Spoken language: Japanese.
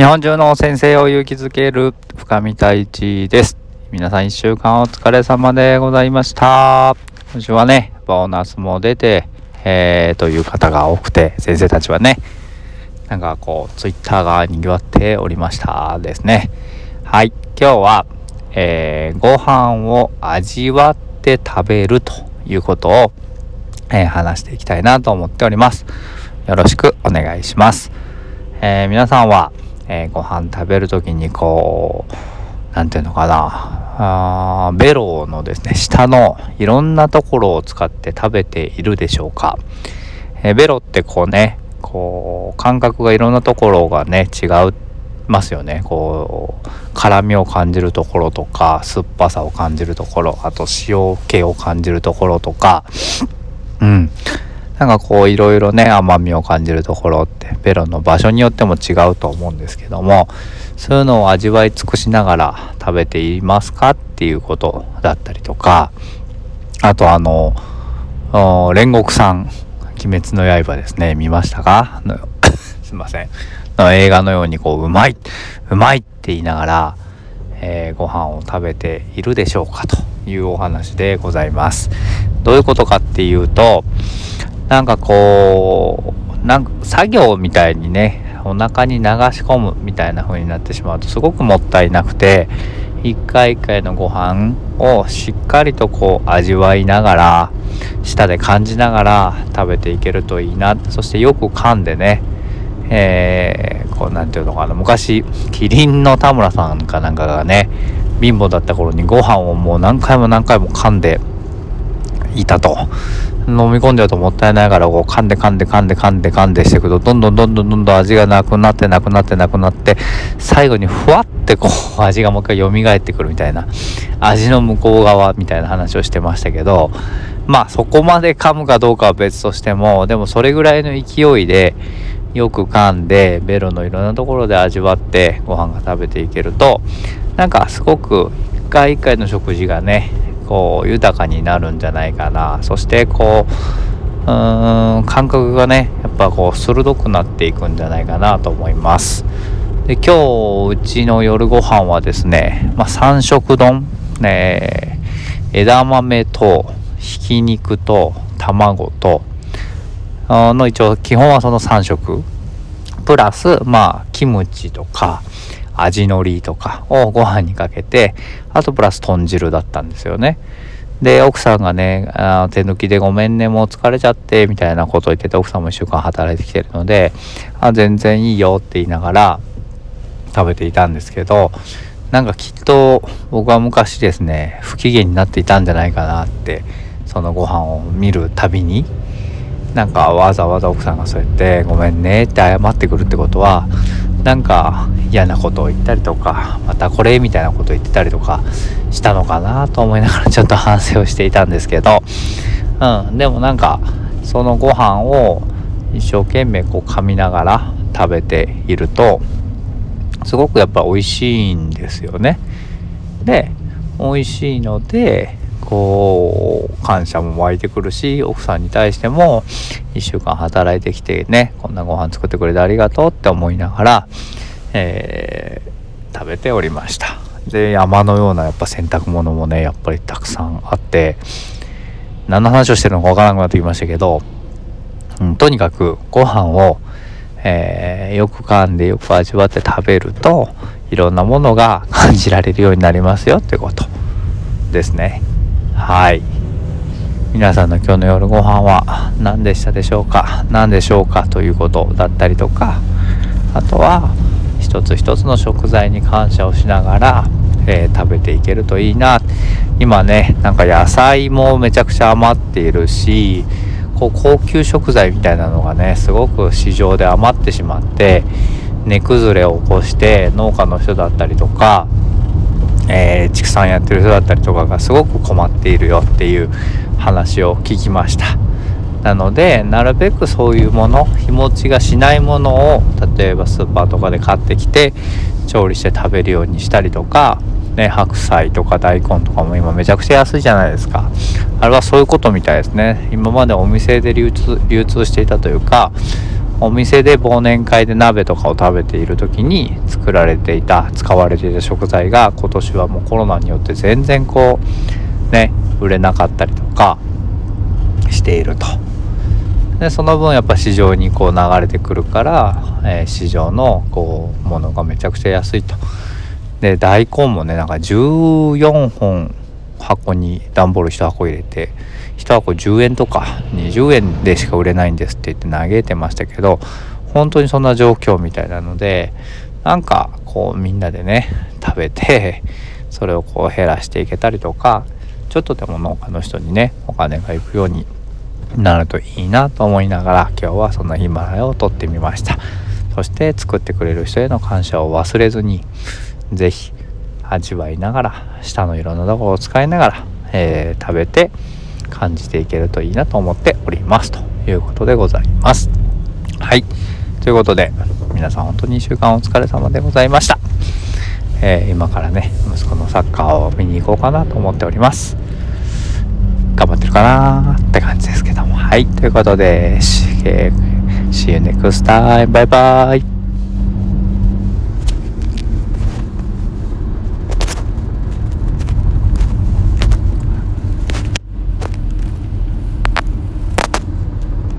日本中の先生を勇気づける深見太一です。皆さん一週間お疲れ様でございました。今週はね、ボーナスも出て、えー、という方が多くて、先生たちはね、なんかこう、ツイッターが賑わっておりましたですね。はい、今日は、えー、ご飯を味わって食べるということを、えー、話していきたいなと思っております。よろしくお願いします。えー、皆さんは、えー、ご飯食べる時にこう何て言うのかな。あベロのですね下のいろんなところを使って食べているでしょうか、えー、ベロってこうねこう感覚がいろんなところがね違うますよね。こう辛みを感じるところとか酸っぱさを感じるところあと塩気を感じるところとか。うん。なんかこういろいろね甘みを感じるところってベロの場所によっても違うと思うんですけどもそういうのを味わい尽くしながら食べていますかっていうことだったりとかあとあの煉獄さん「鬼滅の刃」ですね見ましたか？の すいません。の映画のようにこううまいうまいって言いながら、えー、ご飯を食べているでしょうかというお話でございます。どういうことかっていうとなんかこうなんか作業みたいにねお腹に流し込むみたいな風になってしまうとすごくもったいなくて一回一回のご飯をしっかりとこう味わいながら舌で感じながら食べていけるといいなそしてよく噛んでねえー、こうなんていうのかな昔キリンの田村さんかなんかがね貧乏だった頃にご飯をもう何回も何回も噛んでいたと。飲み込んでるともったいないからこう噛んで噛んで噛んで噛んで噛んでしていくとどんどんどんどんどんどん味がなくなってなくなってなくなって最後にふわってこう 味がもう一回蘇ってくるみたいな味の向こう側みたいな話をしてましたけどまあそこまで噛むかどうかは別としてもでもそれぐらいの勢いでよく噛んでベロのいろんなところで味わってご飯が食べていけるとなんかすごく一回一回の食事がねこう豊かになるんじゃないかな。そしてこううーん感覚がねやっぱこう鋭くなっていくんじゃないかなと思います。で今日うちの夜ご飯はですね、まあ、三色丼、ね、枝豆とひき肉と卵との一応基本はその3色プラスまあキムチとか味のりとかをご飯にかけてあとプラス豚汁だったんですよね。で奥さんがねあ手抜きでごめんねもう疲れちゃってみたいなことを言ってて奥さんも1週間働いてきてるのであ全然いいよって言いながら食べていたんですけどなんかきっと僕は昔ですね不機嫌になっていたんじゃないかなってそのご飯を見るたびになんかわざわざ奥さんがそうやって「ごめんね」って謝ってくるってことはなんか嫌なことを言ったりとかまたこれみたいなことを言ってたりとかしたのかなと思いながらちょっと反省をしていたんですけど、うん、でもなんかそのご飯を一生懸命こう噛みながら食べているとすごくやっぱ美味しいんですよね。で美味しいのでこう感謝も湧いてくるし奥さんに対しても1週間働いてきてねこんなご飯作ってくれてありがとうって思いながら、えー、食べておりましたで山のようなやっぱ洗濯物もねやっぱりたくさんあって何の話をしてるのかわからなくなってきましたけど、うん、とにかくご飯を、えー、よく噛んでよく味わって食べるといろんなものが感じられるようになりますよってことですね。はい。皆さんの今日の夜ご飯は何でしたでしょうか？何でしょうかということだったりとかあとは一つ一つの食材に感謝をしながら、えー、食べていけるといいな。今ねなんか野菜もめちゃくちゃ余っているしこう高級食材みたいなのがねすごく市場で余ってしまって値崩れを起こして農家の人だったりとかえー、畜産やってる人だったりとかがすごく困っているよっていう話を聞きました。なのでなるべくそういうもの日持ちがしないものを例えばスーパーとかで買ってきて調理して食べるようにしたりとか、ね、白菜とか大根とかも今めちゃくちゃ安いじゃないですか。あれはそういうことみたいですね。今までお店で流通流通していたというかお店で忘年会で鍋とかを食べている時に作られていた使われていた食材が今年はもうコロナによって全然こうね売れなかったりとかしていると。でその分やっぱ市場にこう流れてくるから、えー、市場のこうものがめちゃくちゃ安いと。で大根もねなんか14本箱に段ボール1箱入れて1箱10円とか20円でしか売れないんですって言って嘆いてましたけど本当にそんな状況みたいなのでなんかこうみんなでね食べてそれをこう減らしていけたりとかちょっとでも農家の人にねお金が行くようになるといいなと思いながら今日はそのヒマラヤを撮ってみました。そして作ってくれる人への感謝を忘れずに是非味わいながら舌のいろんなところを使いながら、えー、食べて感じていけるといいなと思っておりますということでございます。はい。ということで皆さん本当に1週間お疲れ様でございました、えー、今からね息子のサッカーを見に行こうかなと思っております。頑張ってるかなって感じですけども。はい。ということで See you next time バイバイ。